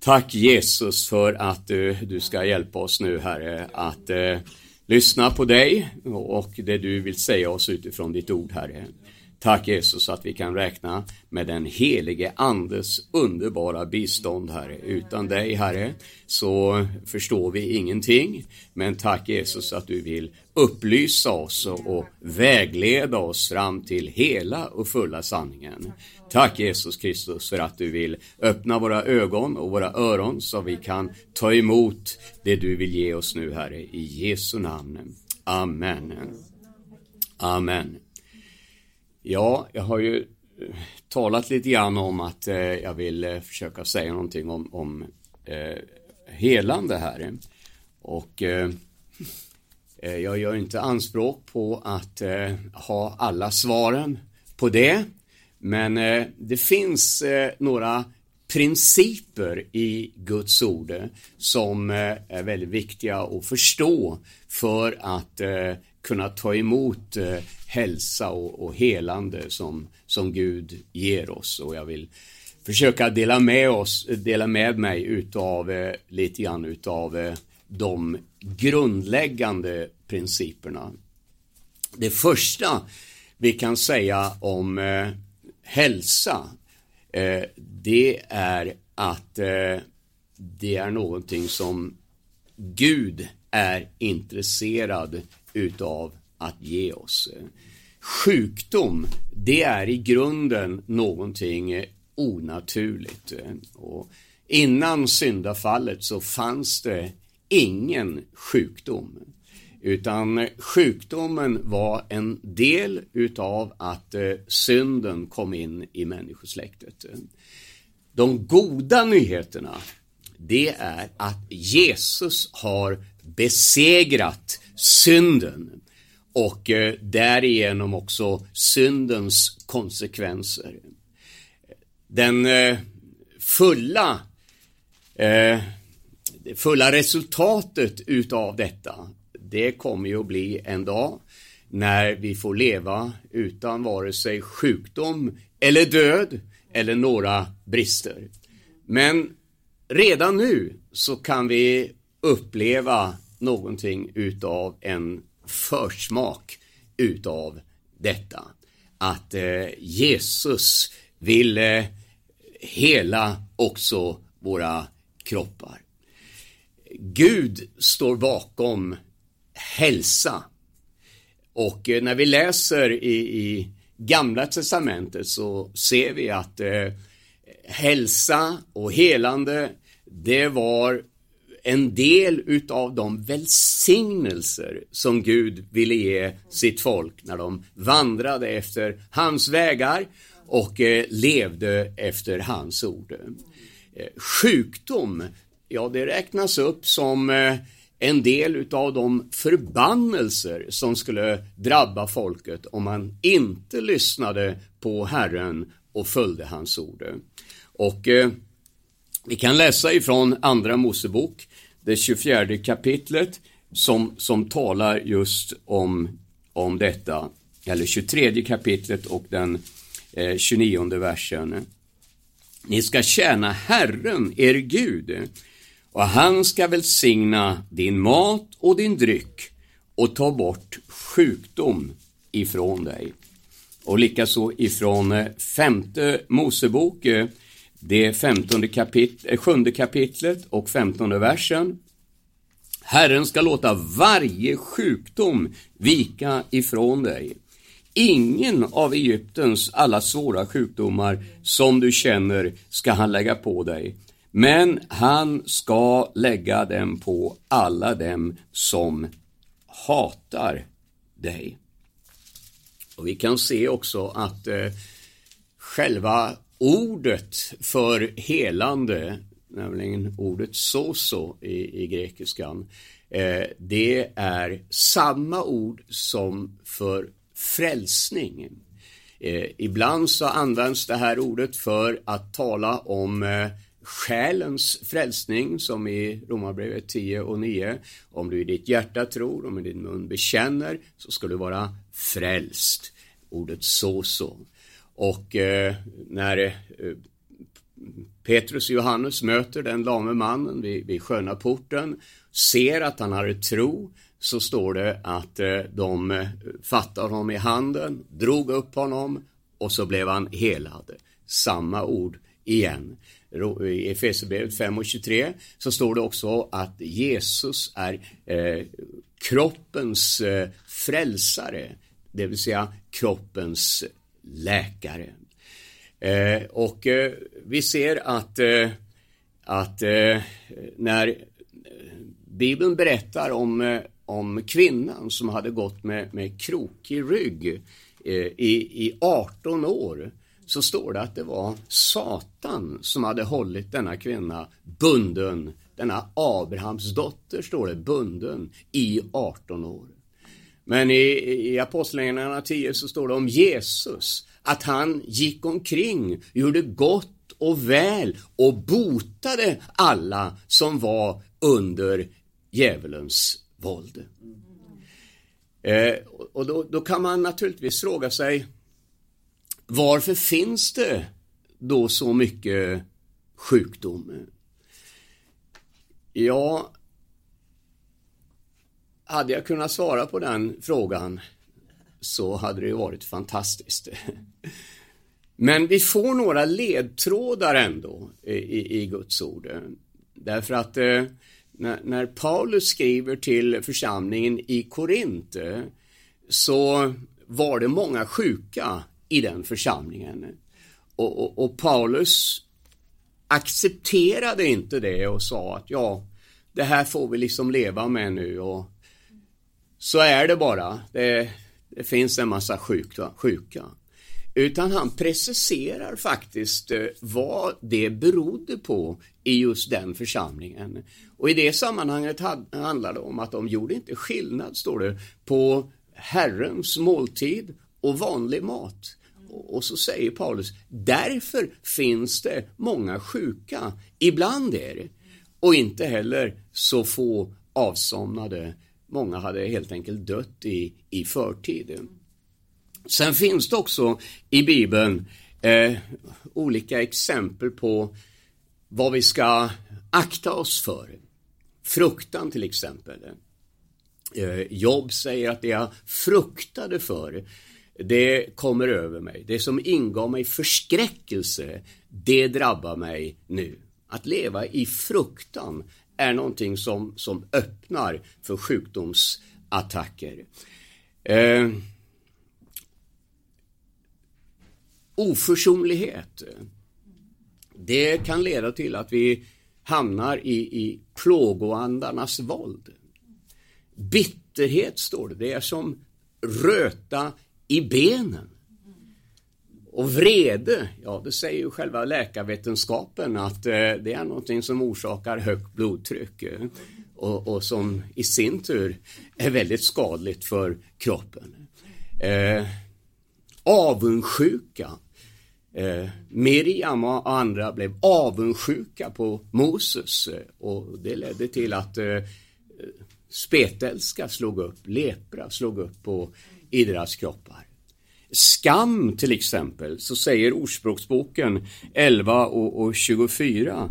Tack Jesus för att du, du ska hjälpa oss nu Herre att eh, lyssna på dig och det du vill säga oss utifrån ditt ord Herre. Tack Jesus att vi kan räkna med den helige Andes underbara bistånd Herre. Utan dig Herre så förstår vi ingenting. Men tack Jesus att du vill upplysa oss och vägleda oss fram till hela och fulla sanningen. Tack Jesus Kristus för att du vill öppna våra ögon och våra öron så vi kan ta emot det du vill ge oss nu Herre. I Jesu namn. Amen. Amen. Ja, jag har ju eh, talat lite grann om att eh, jag vill eh, försöka säga någonting om, om eh, helande här. Och eh, eh, jag gör inte anspråk på att eh, ha alla svaren på det. Men eh, det finns eh, några principer i Guds ord eh, som är väldigt viktiga att förstå för att kunna ta emot hälsa och, och helande som, som Gud ger oss. Och jag vill försöka dela med oss, dela med mig utav eh, lite grann utav eh, de grundläggande principerna. Det första vi kan säga om eh, hälsa, eh, det är att eh, det är någonting som Gud är intresserad utav att ge oss. Sjukdom, det är i grunden någonting onaturligt. Och innan syndafallet så fanns det ingen sjukdom. Utan sjukdomen var en del utav att eh, synden kom in i människosläktet. De goda nyheterna, det är att Jesus har besegrat synden och eh, därigenom också syndens konsekvenser. Den eh, fulla, det fulla resultatet utav detta, det kommer ju att bli en dag när vi får leva utan vare sig sjukdom eller död eller några brister. Men redan nu så kan vi uppleva någonting utav en försmak utav detta. Att eh, Jesus vill eh, hela också våra kroppar. Gud står bakom hälsa. Och eh, när vi läser i, i Gamla Testamentet så ser vi att eh, hälsa och helande det var en del utav de välsignelser som Gud ville ge sitt folk när de vandrade efter hans vägar och eh, levde efter hans ord. Eh, sjukdom, ja det räknas upp som eh, en del utav de förbannelser som skulle drabba folket om man inte lyssnade på Herren och följde hans ord. Och eh, vi kan läsa ifrån Andra Mosebok, det 24 kapitlet, som, som talar just om, om detta, eller 23 kapitlet och den eh, 29 versen. Ni ska tjäna Herren, er Gud, och han ska välsigna din mat och din dryck och ta bort sjukdom ifrån dig. Och likaså ifrån eh, femte Mosebok, eh, det femtonde kapit eh, sjunde kapitlet och femtonde versen. Herren ska låta varje sjukdom vika ifrån dig. Ingen av Egyptens alla svåra sjukdomar som du känner ska han lägga på dig, men han ska lägga dem på alla dem som hatar dig. Och Vi kan se också att eh, själva ordet för helande, nämligen ordet soso i, i grekiskan, eh, det är samma ord som för frälsning. Eh, ibland så används det här ordet för att tala om eh, själens frälsning som i Romarbrevet 10 och 9. Om du i ditt hjärta tror, om i din mun bekänner så ska du vara frälst. Ordet så så. Och eh, när eh, Petrus och Johannes möter den lame mannen vid, vid sköna porten, ser att han har tro, så står det att eh, de eh, fattar fattade honom i handen, drog upp honom och så blev han helad. Samma ord igen. I Efesierbrevet 5 och 23 så står det också att Jesus är eh, kroppens eh, frälsare, det vill säga kroppens läkare. Eh, och eh, vi ser att, eh, att eh, när eh, Bibeln berättar om, eh, om kvinnan som hade gått med, med krokig rygg eh, i, i 18 år så står det att det var Satan som hade hållit denna kvinna bunden, denna Abrahams dotter står det, bunden i 18 år. Men i, i Apostlagärningarna 10 så står det om Jesus, att han gick omkring, gjorde gott och väl och botade alla som var under djävulens våld. Eh, och då, då kan man naturligtvis fråga sig varför finns det då så mycket sjukdom? Ja, hade jag kunnat svara på den frågan så hade det ju varit fantastiskt. Men vi får några ledtrådar ändå i, i Guds ord. Därför att eh, när, när, Paulus skriver till församlingen i Korint eh, så var det många sjuka i den församlingen. Och, och, och, Paulus accepterade inte det och sa att ja, det här får vi liksom leva med nu och så är det bara. Det, det finns en massa sjuka, sjuka. Utan han preciserar faktiskt eh, vad det berodde på i just den församlingen. Och i det sammanhanget handlar det om att de gjorde inte skillnad, står det, på Herrens måltid och vanlig mat. Och så säger Paulus, därför finns det många sjuka ibland er och inte heller så få avsomnade. Många hade helt enkelt dött i, i förtid. Sen finns det också i Bibeln eh, olika exempel på vad vi ska akta oss för. Fruktan till exempel. Eh, Jobb säger att det jag fruktade för det kommer över mig. Det som ingav mig förskräckelse, det drabbar mig nu. Att leva i fruktan är någonting som, som öppnar för sjukdomsattacker. Eh, oförsonlighet. Det kan leda till att vi hamnar i, i plågoandarnas våld. Bitterhet står det, det är som röta i benen. Och vrede, ja det säger ju själva läkarvetenskapen att eh, det är någonting som orsakar högt blodtryck eh, och, och, som i sin tur är väldigt skadligt för kroppen. Eh, avundsjuka. Eh, Miriam och andra blev avundsjuka på Moses eh, och det ledde till att eh, eh, spetälska slog upp, lepra slog upp på i deras kroppar. Skam till exempel, så säger Ordspråksboken 11 och, 24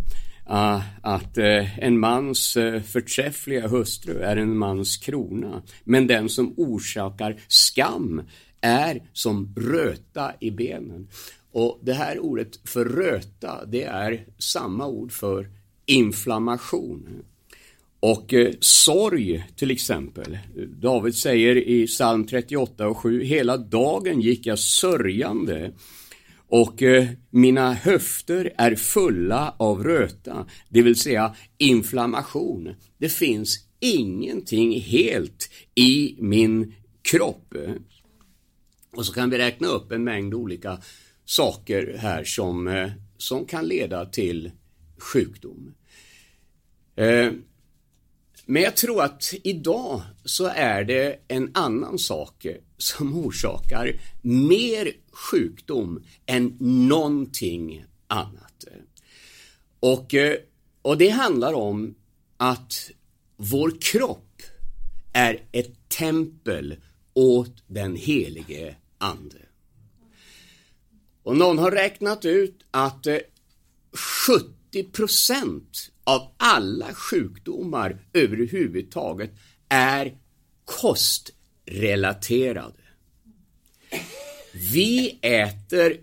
Uh, ah, att uh, en mans uh, förträffliga hustru är en mans krona, men den som orsakar skam är som röta i benen. Och det här ordet för röta, det är samma ord för inflammation. Och eh, sorg till exempel. David säger i psalm 38 och 7, hela dagen gick jag sörjande och eh, mina höfter är fulla av röta, det vill säga inflammation. Det finns ingenting helt i min kropp. Och så kan vi räkna upp en mängd olika saker här som, eh, som kan leda till sjukdom. Eh, men jag tror att idag så är det en annan sak som orsakar mer sjukdom än någonting annat. Och, eh, och det handlar om att vår kropp är ett tempel åt den helige Ande. Och någon har räknat ut att eh, 70 procent av alla sjukdomar överhuvudtaget är kostrelaterade. Vi äter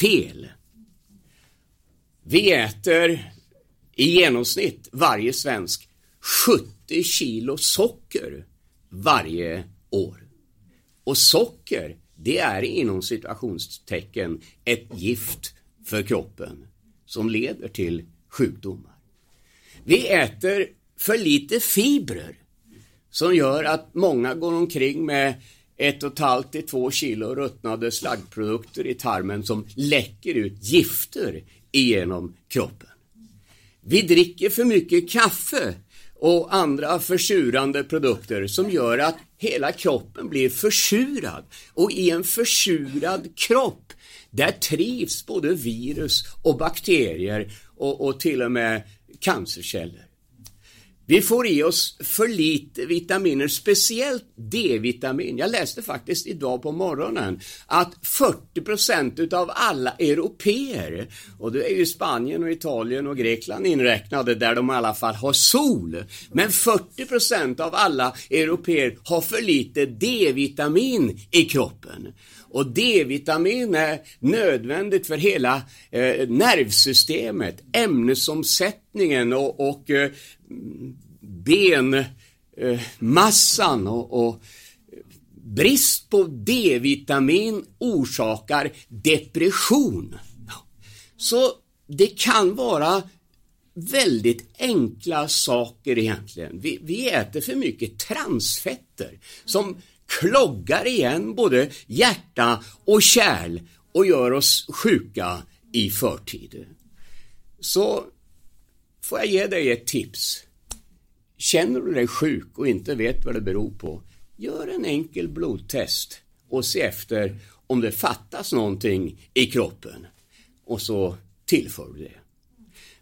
fel. Vi äter i genomsnitt varje svensk 70 kilo socker varje år. Och socker, det är inom situationstecken ett gift för kroppen som leder till sjukdomar. Vi äter för lite fibrer som gör att många går omkring med ett och ett halvt till två kilo ruttnade slaggprodukter i tarmen som läcker ut gifter igenom kroppen. Vi dricker för mycket kaffe och andra försurande produkter som gör att hela kroppen blir försurad och i en försurad kropp där trivs både virus och bakterier och, och till och med cancerceller. Vi får i oss för lite vitaminer, speciellt D-vitamin. Jag läste faktiskt idag på morgonen att 40% utav alla europeer, och det är ju Spanien och Italien och Grekland inräknade där de i alla fall har sol, men 40% av alla europeer har för lite D-vitamin i kroppen. Och D-vitamin är nödvändigt för hela eh, nervsystemet, ämnesomsättningen och, och eh, benmassan eh, och, och brist på D-vitamin orsakar depression. Så det kan vara väldigt enkla saker egentligen. Vi, vi äter för mycket transfetter som kloggar igen både hjärta och kärl och gör oss sjuka i förtid. Så får jag ge dig ett tips. Känner du dig sjuk och inte vet vad det beror på, gör en enkel blodtest och se efter om det fattas någonting i kroppen och så tillför du det.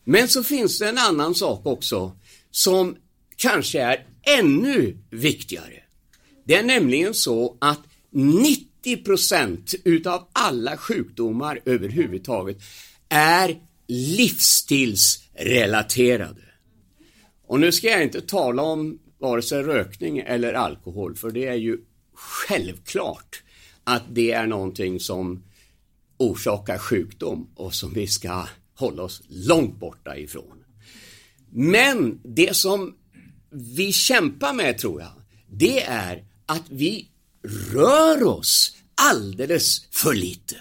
Men så finns det en annan sak också som kanske är ännu viktigare. Det är nämligen så att 90 procent utav alla sjukdomar överhuvudtaget är livsstilsrelaterade. Och nu ska jag inte tala om vare sig rökning eller alkohol, för det är ju självklart att det är någonting som orsakar sjukdom och som vi ska hålla oss långt borta ifrån. Men det som vi kämpar med tror jag, det är att vi rör oss alldeles för lite.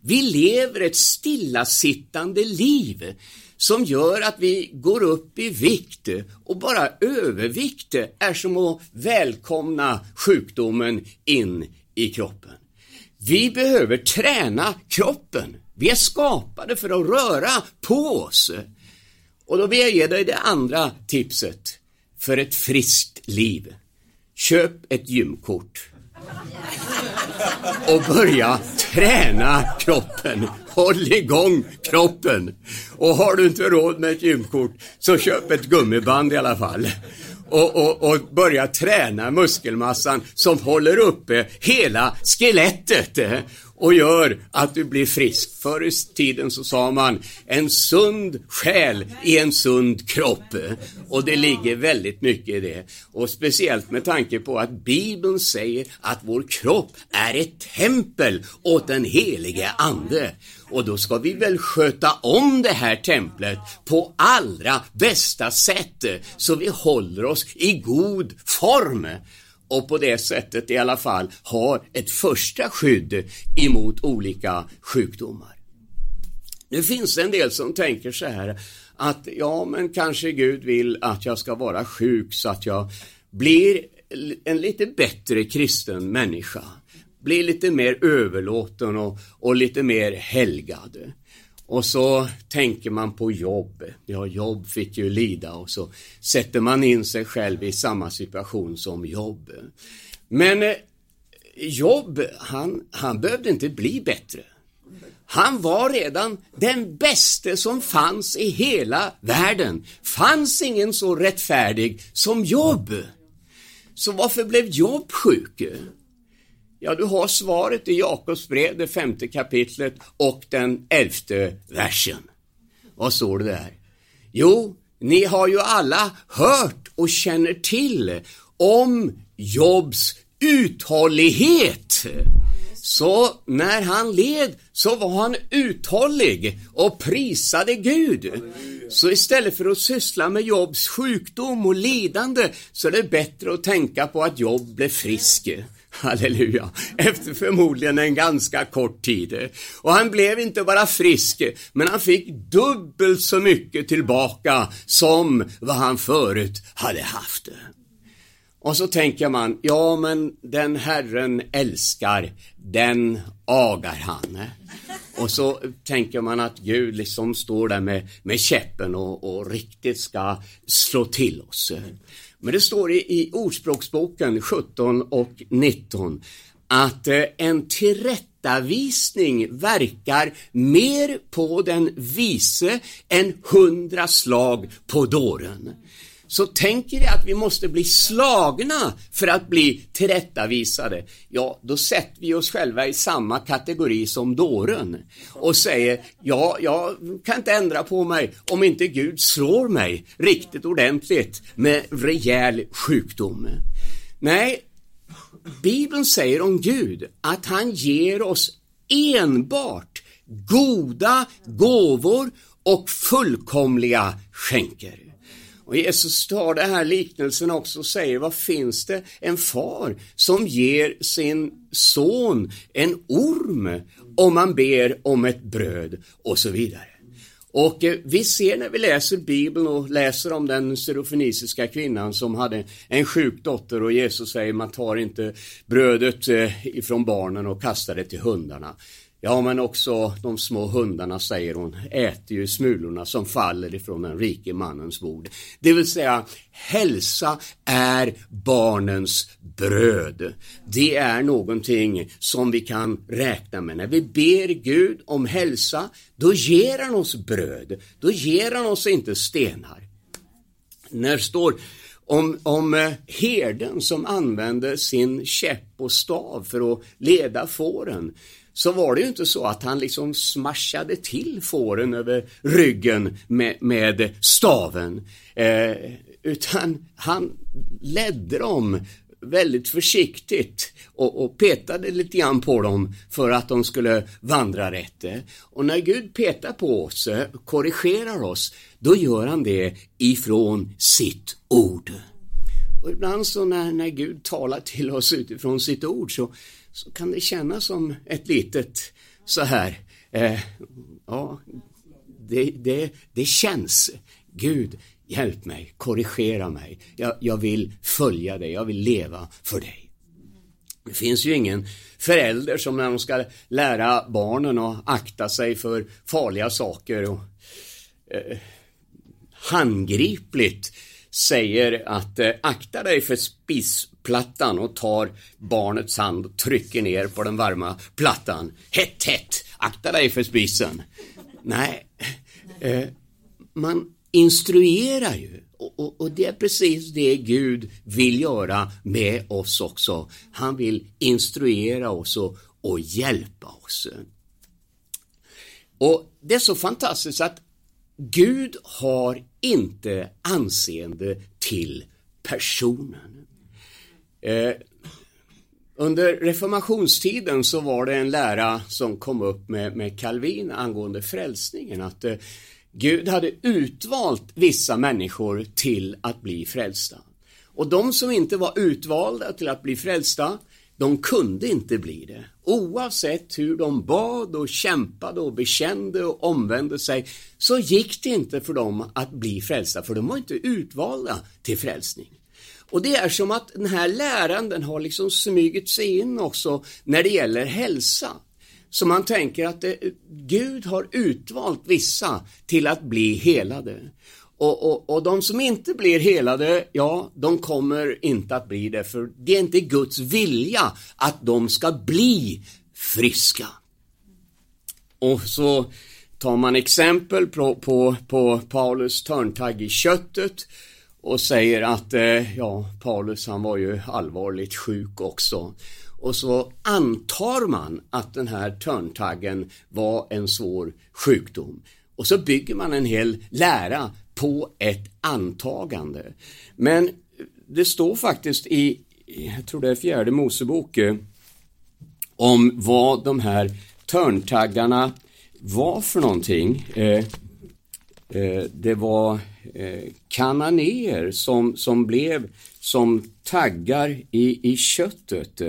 Vi lever ett stillasittande liv som gör att vi går upp i vikt och bara övervikt är som att välkomna sjukdomen in i kroppen. Vi behöver träna kroppen. Vi är skapade för att röra på oss. Och då vill jag ge dig det andra tipset för ett friskt liv. Köp ett gymkort och börja träna kroppen. Håll igång kroppen. Och har du inte råd med ett gymkort så köp ett gummiband i alla fall. Och, och, och, börja träna muskelmassan som håller uppe hela skelettet och gör att du blir frisk. Förr i tiden så sa man en sund själ i en sund kropp och det ligger väldigt mycket i det. Och speciellt med tanke på att Bibeln säger att vår kropp är ett tempel åt den helige Ande. Och då ska vi väl sköta om det här templet på allra bästa sätt så vi håller oss i god form och på det sättet i alla fall har ett första skydd emot olika sjukdomar. Nu finns det en del som tänker så här att ja, men kanske Gud vill att jag ska vara sjuk så att jag blir en lite bättre kristen människa. Blir lite mer överlåten och, och lite mer helgad. Och så tänker man på jobb. Ja, jobb fick ju lida och så sätter man in sig själv i samma situation som jobb. Men eh, jobb, han, han behövde inte bli bättre. Han var redan den bäste som fanns i hela världen. Fanns ingen så rättfärdig som jobb. Så varför blev Jobb sjuk? Ja, du har svaret i Jakobs brev, det femte kapitlet och den elfte versen. Vad står det där? Jo, ni har ju alla hört och känner till om Jobs uthållighet. Så när han led så var han uthållig och prisade Gud. Så istället för att syssla med Jobs sjukdom och lidande så är det bättre att tänka på att Job blev frisk. Halleluja. Efter förmodligen en ganska kort tid. Och han blev inte bara frisk, men han fick dubbelt så mycket tillbaka som vad han förut hade haft. Och så tänker man, ja men den Herren älskar, den agar han. Och så tänker man att Gud liksom står där med, med käppen och, och riktigt ska slå till oss. Men det står i, i Ordspråksboken 17 och 19 att eh, en tillrättavisning verkar mer på den vise än hundra slag på dåren så tänker vi att vi måste bli slagna för att bli tillrättavisade, ja, då sätter vi oss själva i samma kategori som dåren och säger, ja, jag kan inte ändra på mig om inte Gud slår mig riktigt ordentligt med rejäl sjukdom. Nej, Bibeln säger om Gud att han ger oss enbart goda gåvor och fullkomliga skänker. Och Jesus tar den här liknelsen också och säger, vad finns det en far som ger sin son en orm om man ber om ett bröd och så vidare. Och eh, vi ser när vi läser Bibeln och läser om den syrofenisiska kvinnan som hade en sjuk dotter och Jesus säger man tar inte brödet eh, ifrån barnen och kastar det till hundarna. Ja, men också de små hundarna, säger hon, äter ju smulorna som faller ifrån den rike mannens bord. Det vill säga, hälsa är barnens bröd. Det är någonting som vi kan räkna med. När vi ber Gud om hälsa, då ger han oss bröd. Då ger han oss inte stenar. När det står om, om eh, herden som använde sin käpp och stav för att leda fåren så var det ju inte så att han liksom smashade till fåren över ryggen med, med staven. Eh, utan han ledde dem väldigt försiktigt och, och, petade lite grann på dem för att de skulle vandra rätt. Och när Gud petar på oss, korrigerar oss, då gör han det ifrån sitt ord. Och ibland så när, när Gud talar till oss utifrån sitt ord så så kan det kännas som ett litet så här, eh, ja, det, det, det känns. Gud, hjälp mig, korrigera mig. Jag, jag vill följa dig, jag vill leva för dig. Det finns ju ingen förälder som när de ska lära barnen att akta sig för farliga saker och eh, handgripligt säger att eh, akta dig för spisplattan och tar barnets hand och trycker ner på den varma plattan. Hett, hett, akta dig för spisen. Nej, eh, man instruerar ju och, och, och, det är precis det Gud vill göra med oss också. Han vill instruera oss och, och hjälpa oss. Och det är så fantastiskt att Gud har inte anseende till personen. Eh, under reformationstiden så var det en lära som kom upp med, med Calvin angående frälsningen att eh, Gud hade utvalt vissa människor till att bli frälsta. Och de som inte var utvalda till att bli frälsta, de kunde inte bli det. Oavsett hur de bad och kämpade och bekände och omvände sig så gick det inte för dem att bli frälsta för de var inte utvalda till frälsning. Och det är som att den här läran den har liksom smugit sig in också när det gäller hälsa. Så man tänker att det, Gud har utvalt vissa till att bli helade. Och, och, och de som inte blir helade, ja, de kommer inte att bli det, för det är inte Guds vilja att de ska bli friska. Och så tar man exempel på, på, på Paulus törntagg i köttet och säger att eh, ja, Paulus han var ju allvarligt sjuk också. Och så antar man att den här törntaggen var en svår sjukdom. Och så bygger man en hel lära på ett antagande. Men det står faktiskt i, jag tror det är fjärde Mosebok, eh, om vad de här törntaggarna var för någonting. Eh, eh, det var eh, kananéer som, som blev som taggar i, i köttet.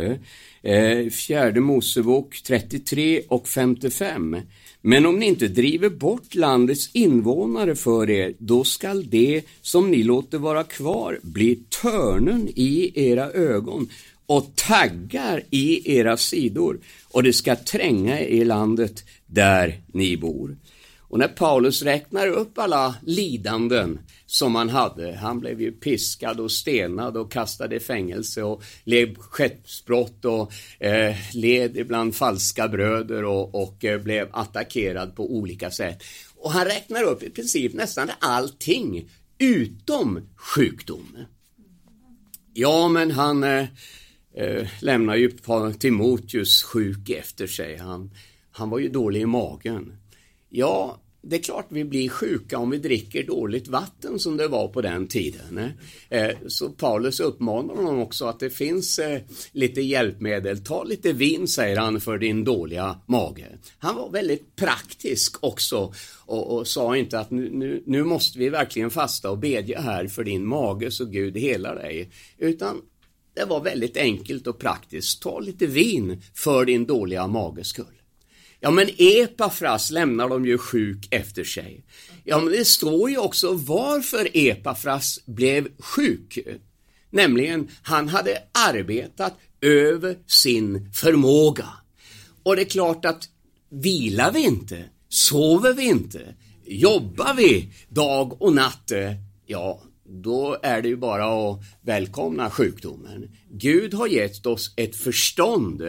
Eh, fjärde Mosebok 33 och 55. Men om ni inte driver bort landets invånare för er, då skall det som ni låter vara kvar bli törnen i era ögon och taggar i era sidor och det ska tränga i landet där ni bor. Och när Paulus räknar upp alla lidanden som han hade, han blev ju piskad och stenad och kastad i fängelse och led skeppsbrott och eh, led ibland falska bröder och, och eh, blev attackerad på olika sätt. Och han räknar upp i princip nästan allting utom sjukdom. Ja, men han eh, eh lämnar ju Timoteus sjuk efter sig. Han, han var ju dålig i magen. Ja, det är klart vi blir sjuka om vi dricker dåligt vatten som det var på den tiden. Eh. Eh, så Paulus uppmanar honom också att det finns eh, lite hjälpmedel. Ta lite vin, säger han, för din dåliga mage. Han var väldigt praktisk också och, och sa inte att nu, nu, nu måste vi verkligen fasta och bedja här för din mage så Gud helar dig. Utan det var väldigt enkelt och praktiskt. Ta lite vin för din dåliga mages skull. Ja, men Epafras lämnar de ju sjuk efter sig. Ja, men det står ju också varför Epafras blev sjuk. Nämligen, han hade arbetat över sin förmåga. Och det är klart att vilar vi inte, sover vi inte, jobbar vi dag och natt, ja, då är det ju bara att välkomna sjukdomen. Gud har gett oss ett förstånd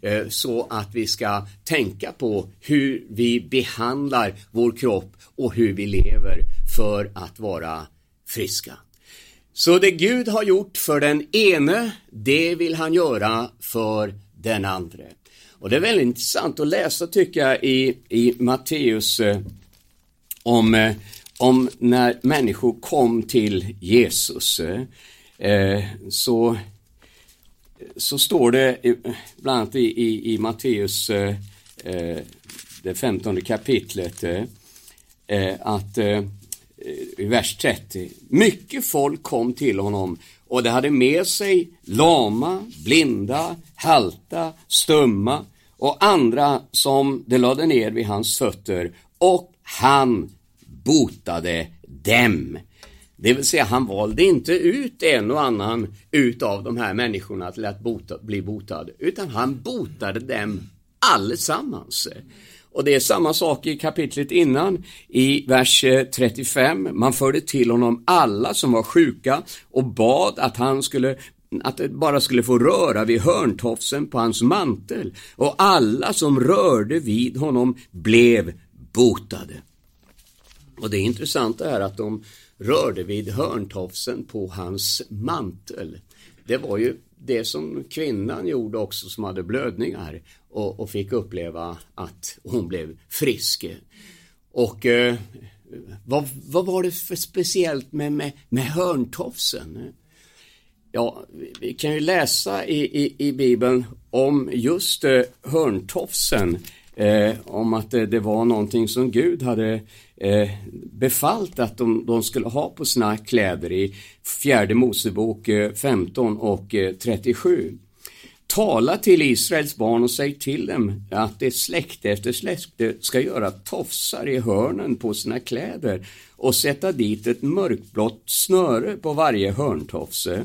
eh, så att vi ska tänka på hur vi behandlar vår kropp och hur vi lever för att vara friska. Så det Gud har gjort för den ene, det vill han göra för den andre. Och det är väldigt intressant att läsa tycker jag i, i Matteus eh, om eh, om när människor kom till Jesus eh, eh så, så står det eh, bland annat i, i, i Matteus eh, eh det femtonde kapitlet eh, att i vers 30 mycket folk kom till honom och det hade med sig lama, blinda, halta, stumma och andra som de lade ner vid hans fötter och han botade dem. Det vill säga han valde inte ut en och annan utav de här människorna till att bota, bli botad, utan han botade dem allesammans. Och det är samma sak i kapitlet innan, i vers eh, 35. Man förde till honom alla som var sjuka och bad att han skulle att det bara skulle få röra vid hörntofsen på hans mantel och alla som rörde vid honom blev botade. Och det intressanta är att de rörde vid hörntofsen på hans mantel. Det var ju det som kvinnan gjorde också som hade blödningar och, och fick uppleva att hon blev frisk. Och eh, vad, vad, var det för speciellt med, med, med hörntofsen? Ja, vi kan ju läsa i, i, i Bibeln om just eh, hörntofsen, eh, om att det, det, var någonting som Gud hade eh, befallt att de, de, skulle ha på sina kläder i fjärde Mosebok eh, 15 och eh, 37. Tala till Israels barn och säg till dem att det släkte efter släkte ska göra tofsar i hörnen på sina kläder och sätta dit ett mörkblått snöre på varje hörntofse.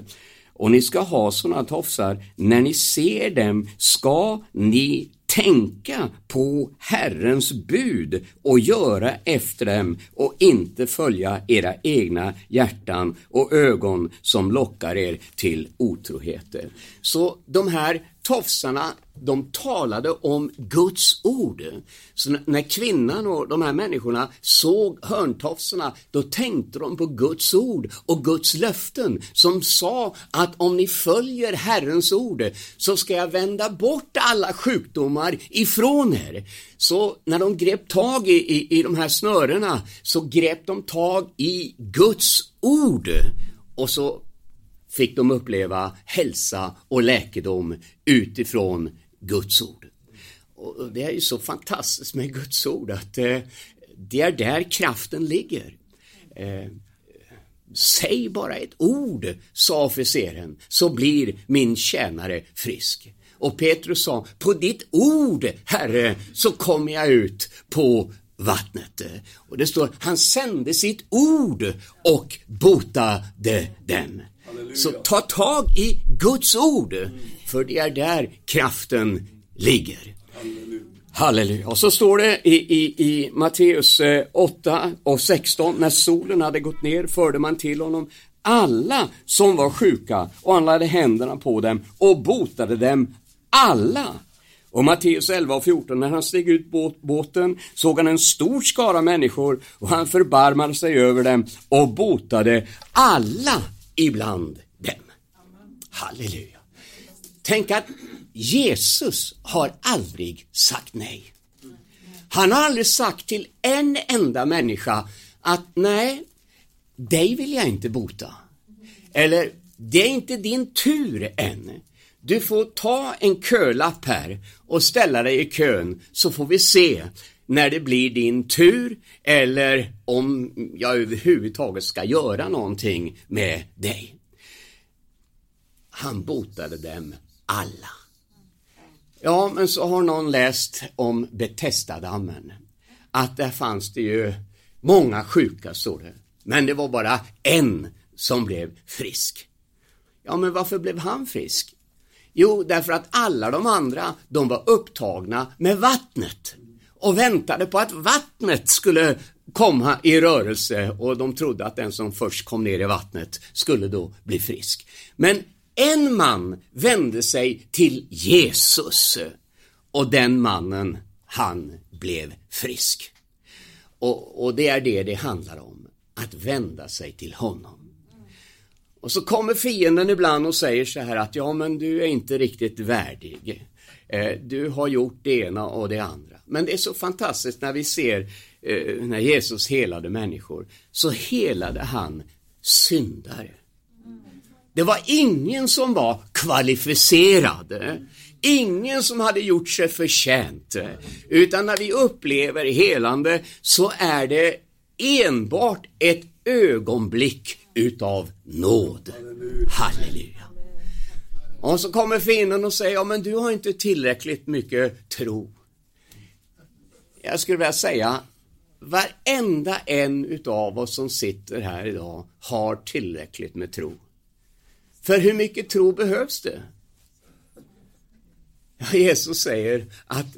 Och ni ska ha sådana tofsar, när ni ser dem ska ni tänka på Herrens bud och göra efter dem och inte följa era egna hjärtan och ögon som lockar er till otroheter. Så de här tofsarna, de talade om Guds ord. Så när kvinnan och de här människorna såg hörntofsarna, då tänkte de på Guds ord och Guds löften som sa att om ni följer Herrens ord så ska jag vända bort alla sjukdomar ifrån er. Så när de grep tag i, i, i de här snörena så grep de tag i Guds ord och så fick de uppleva hälsa och läkedom utifrån Guds ord. Och det är ju så fantastiskt med Guds ord att eh, det är där kraften ligger. Eh, Säg bara ett ord, sa officeren, så blir min tjänare frisk. Och Petrus sa, på ditt ord, Herre, så kommer jag ut på vattnet. Och det står, han sände sitt ord och botade dem. Så ta tag i Guds ord, för det är där kraften ligger. Halleluja. Och så står det i, i, i Matteus 8 eh, och 16, när solen hade gått ner förde man till honom alla som var sjuka och han lade händerna på dem och botade dem alla. Och Matteus 11 och 14, när han steg ut båt, båten såg han en stor skara människor och han förbarmade sig över dem och botade alla ibland dem. Halleluja. Tänk att Jesus har aldrig sagt nej. Han har aldrig sagt till en enda människa att nej, dig vill jag inte bota. Eller det är inte din tur än. Du får ta en kölapp här och ställa dig i kön så får vi se när det blir din tur eller om jag överhuvudtaget ska göra någonting med dig. Han botade dem alla. Ja, men så har någon läst om Betestadammen. Att där fanns det ju många sjuka, står det. Men det var bara en som blev frisk. Ja, men varför blev han frisk? Jo, därför att alla de andra, de var upptagna med vattnet och väntade på att vattnet skulle komma i rörelse och de trodde att den som först kom ner i vattnet skulle då bli frisk. Men en man vände sig till Jesus och den mannen, han blev frisk. Och, och det är det det handlar om, att vända sig till honom. Och så kommer fienden ibland och säger så här att ja men du är inte riktigt värdig. Eh, du har gjort det ena och det andra. Men det är så fantastiskt när vi ser eh, när Jesus helade människor, så helade han syndare. Det var ingen som var kvalificerad. Ingen som hade gjort sig förtjänt. Utan när vi upplever helande så är det enbart ett ögonblick utav nåd. Halleluja. Och så kommer finnen och säger, ja men du har inte tillräckligt mycket tro. Jag skulle vilja säga, varenda en utav oss som sitter här idag har tillräckligt med tro. För hur mycket tro behövs det? Jesus säger att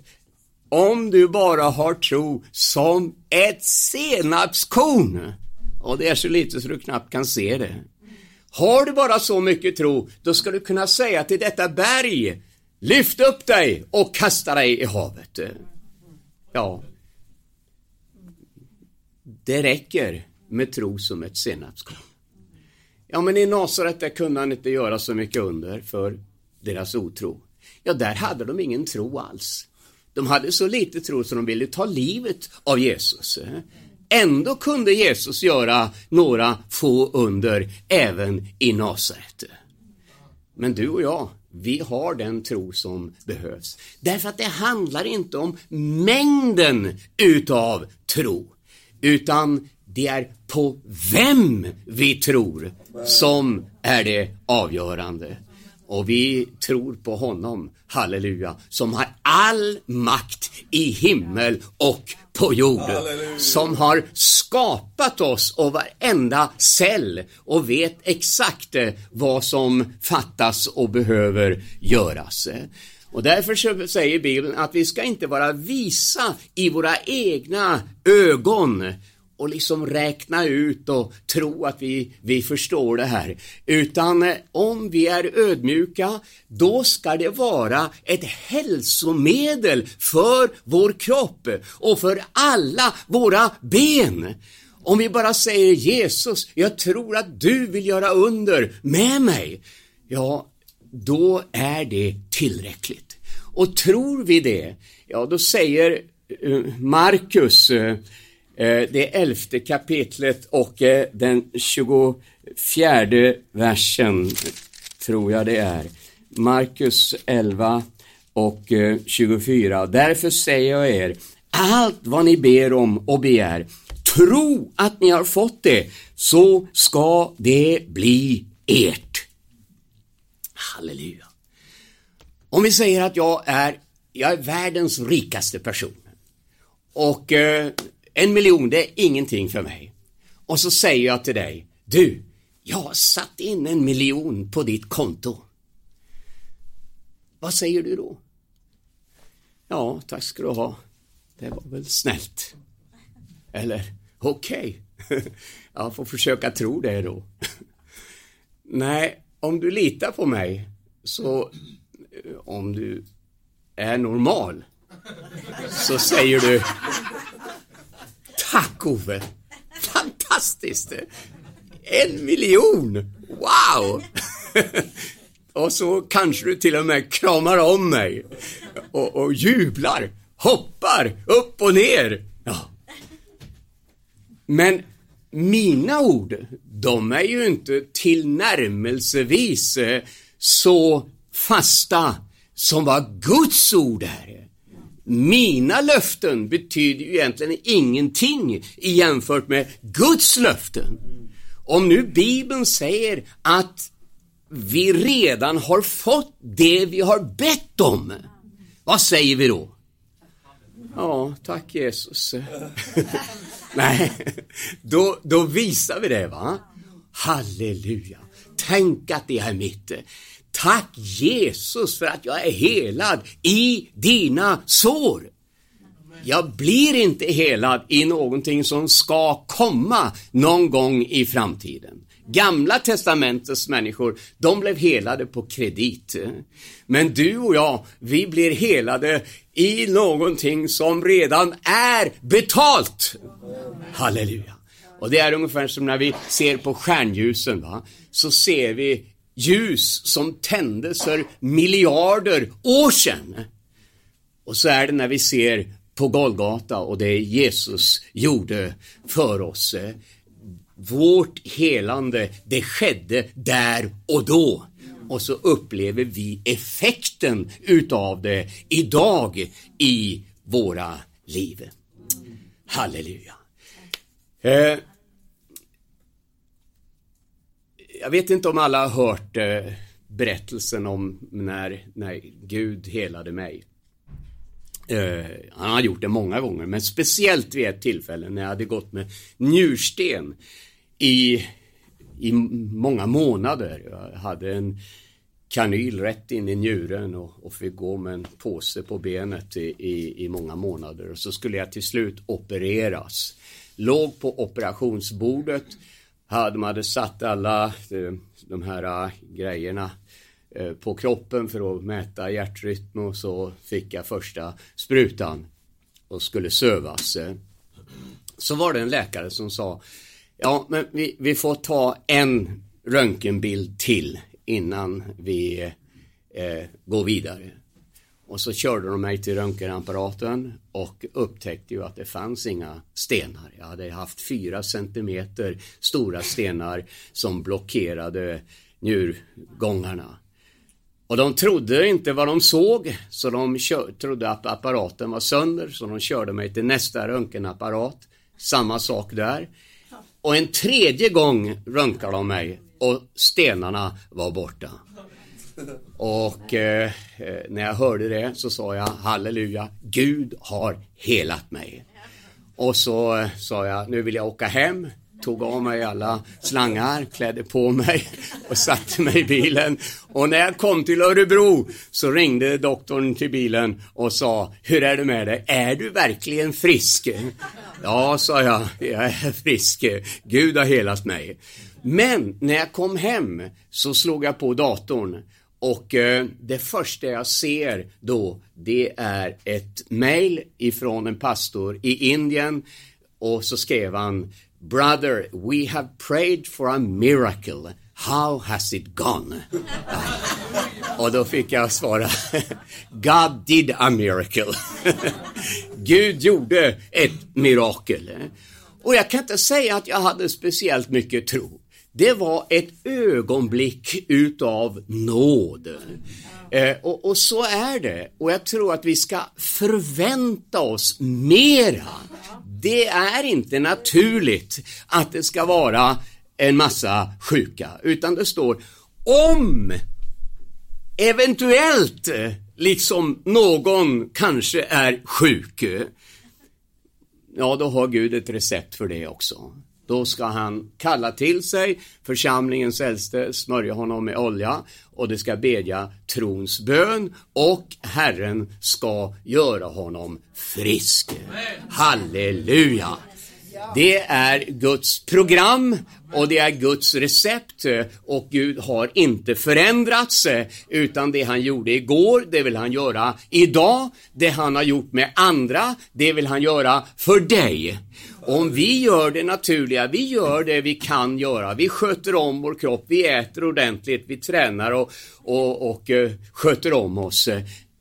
om du bara har tro som ett senapskorn, och det är så lite så du knappt kan se det. Har du bara så mycket tro, då ska du kunna säga till detta berg, lyft upp dig och kasta dig i havet. Ja, det räcker med tro som ett senapskorn. Ja, men i Nasaret där kunde han inte göra så mycket under för deras otro. Ja, där hade de ingen tro alls. De hade så lite tro så de ville ta livet av Jesus. Eh. Ändå kunde Jesus göra några få under även i Nasaret. Men du och jag, vi har den tro som behövs. Därför att det handlar inte om mängden utav tro, utan det är på vem vi tror som är det avgörande. Och vi tror på honom, halleluja, som har all makt i himmel och på jorden. Som har skapat oss och varenda cell och vet exakt vad som fattas och behöver göras. Och därför säger Bibeln att vi ska inte vara visa i våra egna ögon och liksom räkna ut och tro att vi, vi förstår det här. Utan eh, om vi är ödmjuka, då ska det vara ett hälsomedel för vår kropp och för alla våra ben. Om vi bara säger Jesus, jag tror att du vill göra under med mig. Ja, då är det tillräckligt. Och tror vi det, ja då säger eh, Markus eh, Eh, det elfte kapitlet och eh, den 24 versen, tror jag det är. Markus 11 och eh, 24. Därför säger jag er, allt vad ni ber om och begär, tro att ni har fått det, så ska det bli ert. Halleluja. Om vi säger att jag är, jag är världens rikaste person och en miljon, det är ingenting för mig. Och så säger jag till dig, du, jag har satt in en miljon på ditt konto. Vad säger du då? Ja, tack ska du ha. Det var väl snällt. Eller, okej. Okay. Jag får försöka tro det då. Nej, om du litar på mig så eh, om du är normal så säger du Tack Ove! Fantastiskt! En miljon! Wow! och så kanske du till och med kramar om mig och, och jublar, hoppar upp och ner. Ja. Men mina ord, de är ju inte tillnärmelsevis eh, så fasta som vad Guds ord är. Mina löften betyder ju egentligen ingenting jämfört med Guds löften. Om nu Bibeln säger att vi redan har fått det vi har bett om, vad säger vi då? Ja, tack Jesus. Nej, då, då visar vi det va. Halleluja. Tänk att det är mitt. Tack Jesus för att jag är helad i dina sår. Jag blir inte helad i någonting som ska komma någon gång i framtiden. Gamla testamentets människor, de blev helade på kredit. Men du och jag, vi blir helade i någonting som redan är betalt. Halleluja. Och det är ungefär som när vi ser på stjärnljusen, va? så ser vi ljus som tändes för miljarder år sedan. Och så är det när vi ser på Golgata och det Jesus gjorde för oss. Vårt helande, det skedde där och då. Och så upplever vi effekten utav det idag i våra liv. Halleluja. Eh, jag vet inte om alla har hört eh, berättelsen om när, när Gud helade mig. Eh, han har gjort det många gånger, men speciellt vid ett tillfälle när jag hade gått med njursten i, i många månader. Jag hade en kanyl rätt in i njuren och, och fick gå med en påse på benet i, i, i många månader. Och så skulle jag till slut opereras. Låg på operationsbordet hade man hade satt alla eh, de här eh, grejerna eh, på kroppen för att mäta hjärtrytm och så fick jag första sprutan och skulle sövas. Så var det en läkare som sa Ja, men vi, vi får ta en röntgenbild till innan vi eh, går vidare. Och så körde de mig till röntgenapparaten och upptäckte ju att det fanns inga stenar. Jag hade haft fyra centimeter stora stenar som blockerade njurgångarna. Och de trodde inte vad de såg, så de trodde att apparaten var sönder, så de körde mig till nästa röntgenapparat. Samma sak där. Och en tredje gång röntgade de mig och stenarna var borta. Och eh, eh, när jag hörde det så sa jag halleluja, Gud har helat mig. Och så eh, sa jag, nu vill jag åka hem tog av mig alla slangar, klädde på mig och satte mig i bilen. Och när jag kom till Örebro så ringde doktorn till bilen och sa, hur är det med dig? Är du verkligen frisk? Ja, sa jag, jag är frisk. Gud har helat mig. Men när jag kom hem så slog jag på datorn och eh, det första jag ser då det är ett mail ifrån en pastor i Indien och så skrev han Brother, we have prayed for a miracle. How has it gone? Och då fick jag svara God did a miracle. Gud gjorde ett mirakel. Och jag kan inte säga att jag hade speciellt mycket tro. Det var ett ögonblick utav nåd. Eh, och, och, så är det. Och jag tror att vi ska förvänta oss mera. Det är inte naturligt att det ska vara en massa sjuka, utan det står om eventuellt liksom någon kanske är sjuk, ja då har Gud ett recept för det också. Då ska han kalla till sig församlingens äldste, smörja honom med olja och det ska bedja trons bön och Herren ska göra honom frisk. Halleluja! Det är Guds program och det är Guds recept eh, och Gud har inte förändrats eh, utan det han gjorde igår, det vill han göra idag. Det han har gjort med andra, det vill han göra för dig. Om vi gör det naturliga, vi gör det vi kan göra, vi sköter om vår kropp, vi äter ordentligt, vi tränar och, och, och eh, sköter om oss,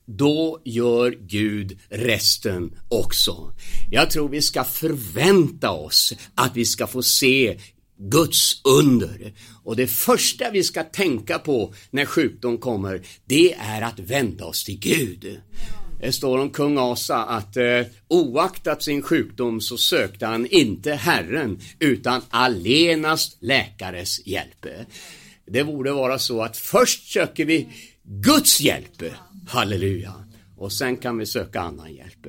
då gör Gud resten också. Jag tror vi ska förvänta oss att vi ska få se Guds under. Och det första vi ska tänka på när sjukdom kommer, det är att vända oss till Gud. Det står om kung Asa att eh, oaktat sin sjukdom så sökte han inte Herren utan allenast läkares hjälp. Det borde vara så att först söker vi Guds hjälp, halleluja, och sen kan vi söka annan hjälp.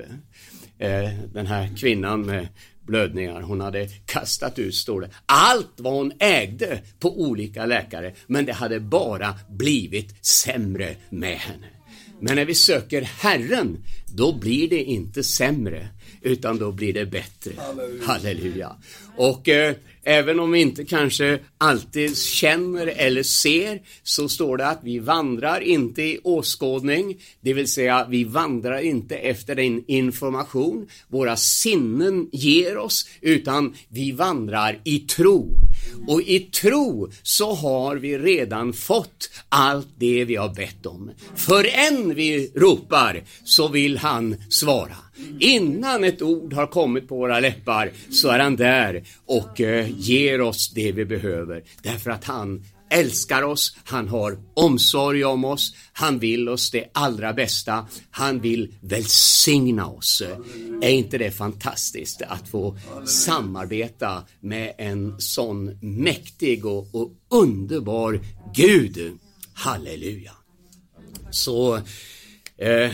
Eh, den här kvinnan med blödningar. Hon hade kastat ut, står det, allt vad hon ägde på olika läkare, men det hade bara blivit sämre med henne. Men när vi söker Herren, då blir det inte sämre, utan då blir det bättre. Halleluja. Halleluja. Och eh, även om vi inte kanske alltid känner eller ser, så står det att vi vandrar inte i åskådning, det vill säga vi vandrar inte efter den information våra sinnen ger oss, utan vi vandrar i tro. Och i tro så har vi redan fått allt det vi har bett om. För än vi ropar så vill han svara. Innan ett ord har kommit på våra läppar så är han där och eh, ger oss det vi behöver. Därför att han älskar oss, han har omsorg om oss, han vill oss det allra bästa, han vill välsigna oss. Är inte det fantastiskt att få samarbeta med en sån mäktig och, och underbar Gud? Halleluja! Så eh,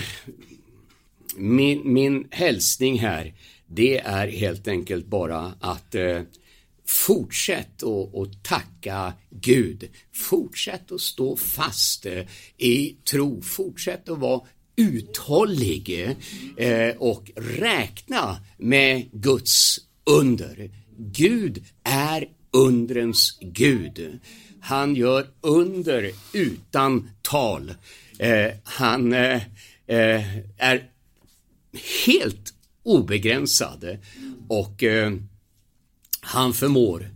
min, min hälsning här, det är helt enkelt bara att eh, Fortsätt att tacka Gud. Fortsätt att stå fast eh, i tro. Fortsätt att vara uthållig eh, och räkna med Guds under. Gud är undrens Gud. Han gör under utan tal. Eh, han eh, eh, är helt obegränsad och eh, han förmår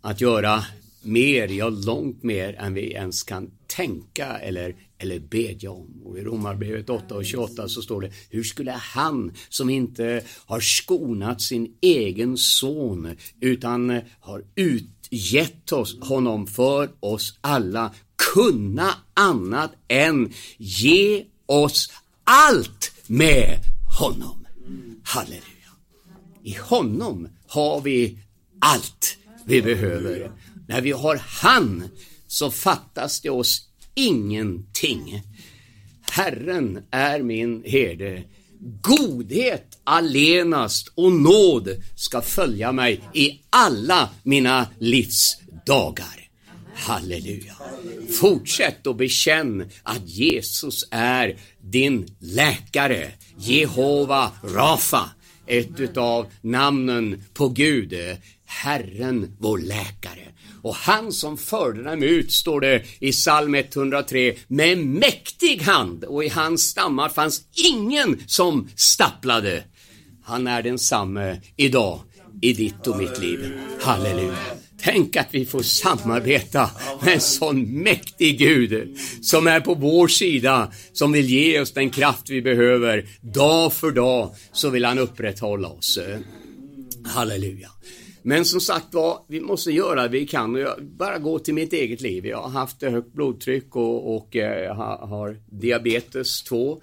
att göra mer, ja långt mer än vi ens kan tänka eller, eller bedja om. Och i Romarbrevet 8 och 28 så står det, hur skulle han som inte har skonat sin egen son utan har utgett oss, honom för oss alla kunna annat än ge oss allt med honom. Halleluja. I honom har vi allt vi behöver. När vi har han så fattas det oss ingenting. Herren är min herde, godhet allenast och nåd ska följa mig i alla mina livs dagar. Halleluja. Fortsätt och bekänn att Jesus är din läkare, Jehova Rafa, ett utav namnen på Gud, Herren vår läkare. Och han som förde dem ut, står det i psalm 103, med mäktig hand och i hans stammar fanns ingen som stapplade. Han är densamme idag i ditt och mitt liv. Halleluja. Tänk att vi får samarbeta med en sån mäktig Gud som är på vår sida, som vill ge oss den kraft vi behöver. Dag för dag så vill han upprätthålla oss. Halleluja. Men som sagt var, vi måste göra det vi kan och jag bara gå till mitt eget liv. Jag har haft högt blodtryck och, och eh, har diabetes 2.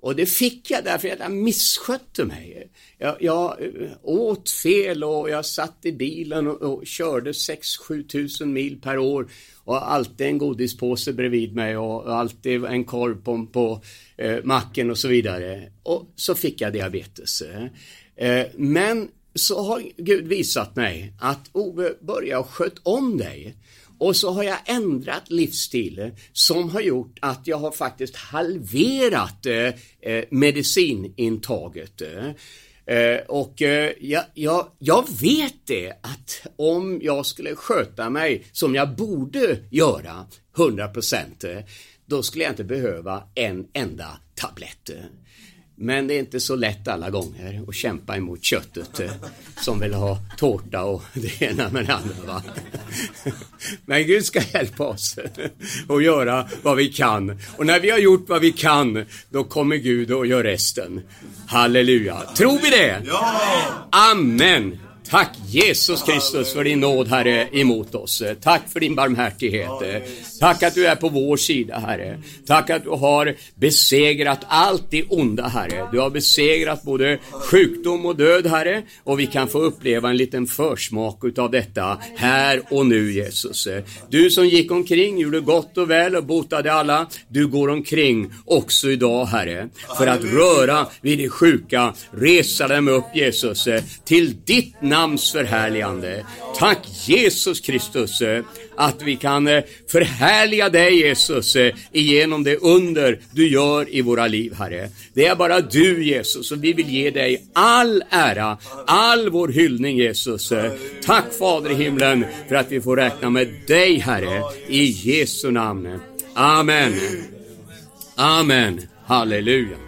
Och det fick jag därför att jag misskötte mig. Jag, jag eh, åt fel och jag satt i bilen och, och körde 6-7 tusen mil per år och alltid en godispåse bredvid mig och alltid en korv på, på eh, macken och så vidare. Och så fick jag diabetes. Eh, men så har Gud visat mig att Ove, börja sköt om dig. Och så har jag ändrat livsstil som har gjort att jag har faktiskt halverat eh, eh medicinintaget. Eh, eh, och eh, jag, jag, jag, vet det att om jag skulle sköta mig som jag borde göra 100% då skulle jag inte behöva en enda tablett. Men det är inte så lätt alla gånger att kämpa emot köttet eh, som vill ha tårta och det ena med det andra. Va? Men Gud ska hjälpa oss att göra vad vi kan. Och när vi har gjort vad vi kan, då kommer Gud och gör resten. Halleluja. Tror vi det? Ja! Amen. Tack Jesus Kristus för din nåd Herre emot oss. Tack för din barmhärtighet. Tack att du är på vår sida Herre. Tack att du har besegrat allt det onda Herre. Du har besegrat både sjukdom och död Herre och vi kan få uppleva en liten försmak utav detta här och nu Jesus. Du som gick omkring, gjorde gott och väl och botade alla. Du går omkring också idag Herre för att röra vid de sjuka, resa dem upp Jesus till ditt namn namns förhärligande. Tack Jesus Kristus eh, att vi kan eh, förhärliga dig Jesus eh, igenom det under du gör i våra liv Herre. Det är bara du Jesus och vi vill ge dig all ära, all vår hyllning Jesus. Tack Fader i himlen för att vi får räkna med dig Herre i Jesu namn. Amen. Amen. Halleluja.